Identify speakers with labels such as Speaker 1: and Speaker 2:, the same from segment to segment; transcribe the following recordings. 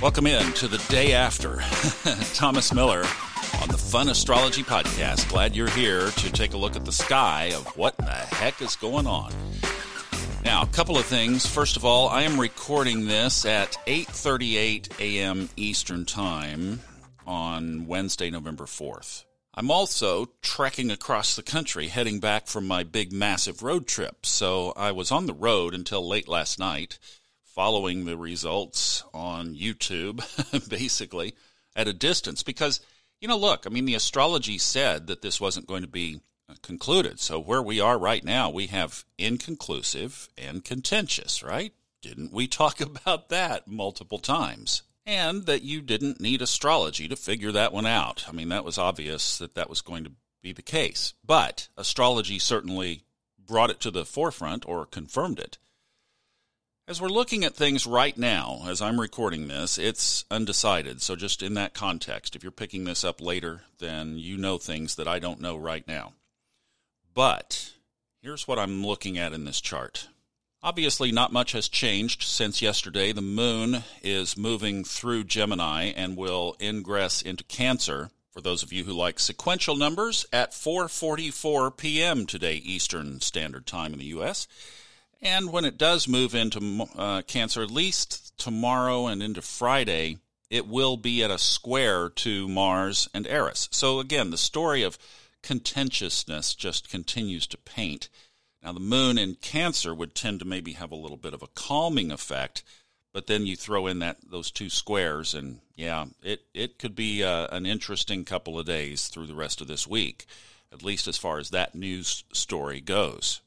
Speaker 1: Welcome in to the day after. Thomas Miller on the Fun Astrology Podcast. Glad you're here to take a look at the sky of what the heck is going on. Now, a couple of things. First of all, I am recording this at 8:38 a.m. Eastern Time on Wednesday, November 4th. I'm also trekking across the country, heading back from my big, massive road trip. So I was on the road until late last night, following the results on YouTube, basically, at a distance. Because, you know, look, I mean, the astrology said that this wasn't going to be uh, concluded. So where we are right now, we have inconclusive and contentious, right? Didn't we talk about that multiple times? and that you didn't need astrology to figure that one out. I mean, that was obvious that that was going to be the case. But astrology certainly brought it to the forefront or confirmed it. As we're looking at things right now, as I'm recording this, it's undecided. So, just in that context, if you're picking this up later, then you know things that I don't know right now. But here's what I'm looking at in this chart. Obviously, not much has changed since yesterday. The moon is moving through Gemini and will ingress into Cancer. For those of you who like sequential numbers, at 4:44 p.m. today Eastern Standard Time in the U.S. And when it does move into uh, Cancer, at least tomorrow and into Friday, it will be at a square to Mars and Eris. So again, the story of contentiousness just continues to paint. Now, the moon in Cancer would tend to maybe have a little bit of a calming effect, but then you throw in that those two squares, and yeah, it it could be uh, an interesting couple of days through the rest of this week, at least as far as that news story goes.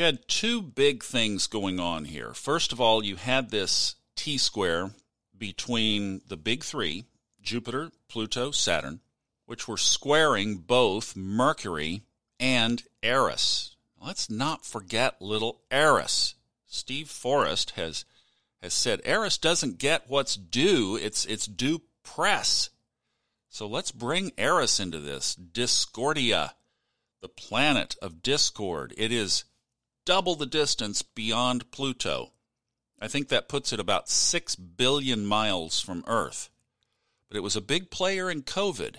Speaker 1: You had two big things going on here. First of all, you had this T square between the big three Jupiter, Pluto, Saturn, which were squaring both Mercury and Eris. Let's not forget little Eris. Steve Forrest has has said Eris doesn't get what's due. It's it's due press. So let's bring Eris into this. Discordia, the planet of discord. It is double the distance beyond Pluto. I think that puts it about 6 billion miles from Earth. But it was a big player in COVID.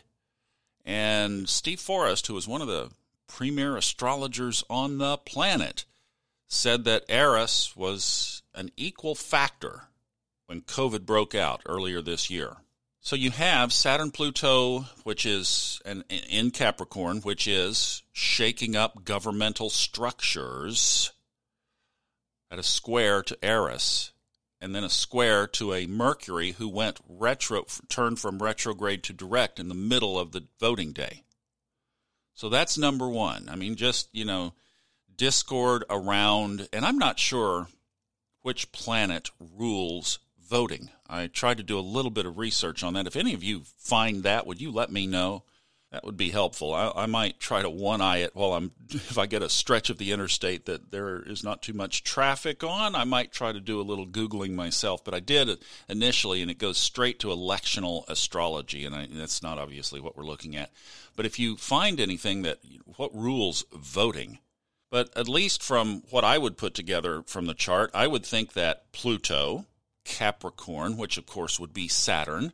Speaker 1: And Steve Forrest, who was one of the premier astrologers on the planet, said that Eris was an equal factor when COVID broke out earlier this year. So you have Saturn Pluto, which is an, in Capricorn, which is shaking up governmental structures at a square to Eris, and then a square to a Mercury who went retro, turned from retrograde to direct in the middle of the voting day. So that's number one. I mean, just, you know, discord around, and I'm not sure which planet rules voting. I tried to do a little bit of research on that. If any of you find that, would you let me know? That would be helpful. I, I might try to one eye it while I'm, if I get a stretch of the interstate that there is not too much traffic on, I might try to do a little Googling myself. But I did initially, and it goes straight to electional astrology, and I, that's not obviously what we're looking at. But if you find anything that, what rules voting? But at least from what I would put together from the chart, I would think that Pluto, Capricorn, which of course would be Saturn,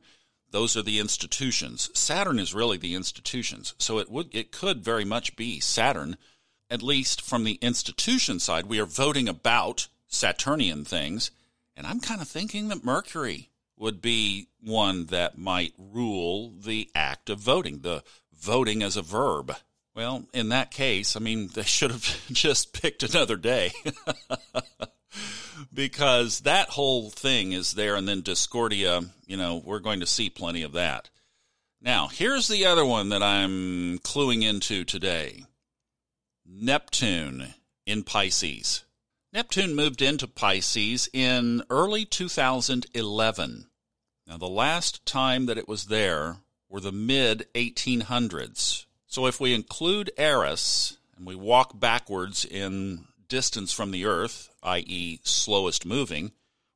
Speaker 1: those are the institutions. Saturn is really the institutions. So it would it could very much be Saturn at least from the institution side we are voting about Saturnian things and I'm kind of thinking that Mercury would be one that might rule the act of voting, the voting as a verb. Well, in that case, I mean, they should have just picked another day. because that whole thing is there, and then Discordia, you know, we're going to see plenty of that. Now, here's the other one that I'm cluing into today Neptune in Pisces. Neptune moved into Pisces in early 2011. Now, the last time that it was there were the mid 1800s. So, if we include Eris and we walk backwards in distance from the Earth, i.e., slowest moving,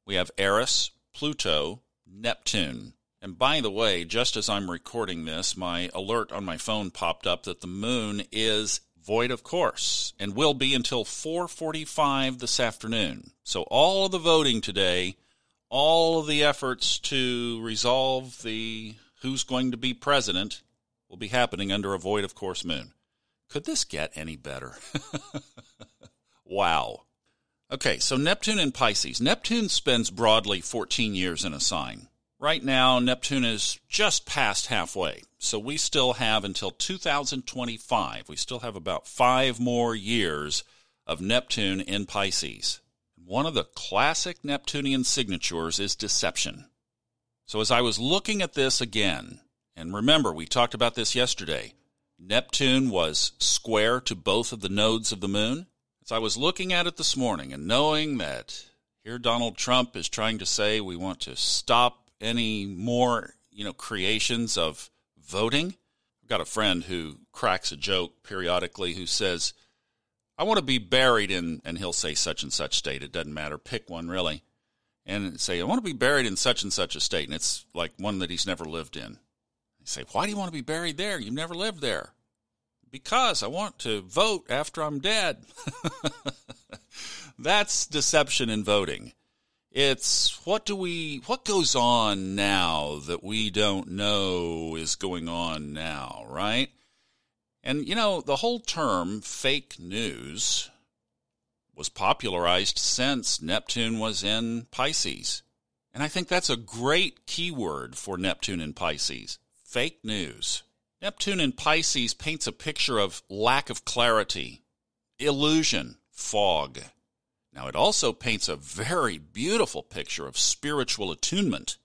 Speaker 1: we have Eris, Pluto, Neptune. And by the way, just as I'm recording this, my alert on my phone popped up that the moon is void of course and will be until 4:45 this afternoon. So all of the voting today all of the efforts to resolve the who's going to be president will be happening under a void of course moon. Could this get any better? wow. Okay, so Neptune in Pisces. Neptune spends broadly 14 years in a sign. Right now, Neptune is just past halfway. So we still have until 2025. We still have about five more years of Neptune in Pisces. One of the classic Neptunian signatures is deception. So as I was looking at this again, and remember, we talked about this yesterday, Neptune was square to both of the nodes of the moon. As I was looking at it this morning and knowing that here Donald Trump is trying to say we want to stop any more, you know, creations of voting. I've got a friend who cracks a joke periodically who says, I want to be buried in, and he'll say such and such state. It doesn't matter. Pick one, really. And say, I want to be buried in such and such a state. And it's like one that he's never lived in. You say, Why do you want to be buried there? You've never lived there because I want to vote after I'm dead. That's deception in voting. It's what do we what goes on now that we don't know is going on now, right? And you know, the whole term fake news was popularized since Neptune was in Pisces. And I think that's a great keyword for Neptune in Pisces. Fake news. Neptune in Pisces paints a picture of lack of clarity, illusion, fog. Now, it also paints a very beautiful picture of spiritual attunement.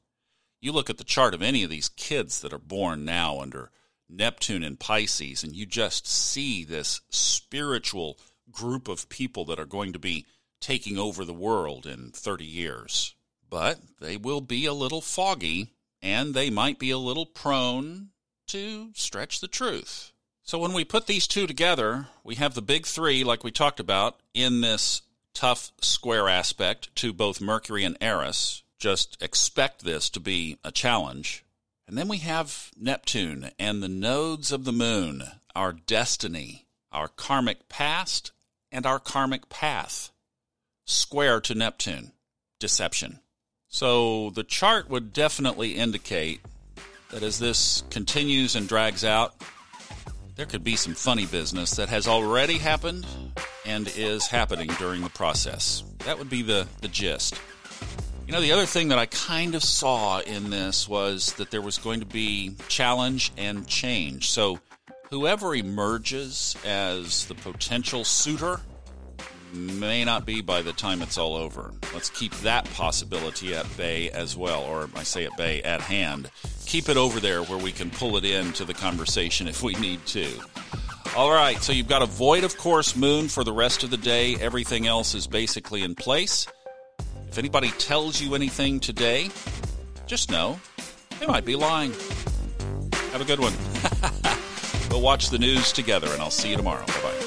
Speaker 1: You look at the chart of any of these kids that are born now under Neptune in Pisces, and you just see this spiritual group of people that are going to be taking over the world in 30 years. But they will be a little foggy, and they might be a little prone to stretch the truth. So when we put these two together, we have the big three, like we talked about, in this tough square aspect to both Mercury and Eris. Just expect this to be a challenge. And then we have Neptune and the nodes of the moon, our destiny, our karmic past, and our karmic path. Square to Neptune, deception. So the chart would definitely indicate that as this continues and drags out, there could be some funny business that has already happened and is happening during the process. That would be the, the gist. You know, the other thing that I kind of saw in this was that there was going to be challenge and change. So, whoever emerges as the potential suitor may not be by the time it's all over. Let's keep that possibility at bay as well, or I say at bay, at hand. Keep it over there where we can pull it into the conversation if we need to. All right, so you've got a void, of course, moon for the rest of the day. Everything else is basically in place. If anybody tells you anything today, just know they might be lying. Have a good one. we'll watch the news together, and I'll see you tomorrow. Bye bye.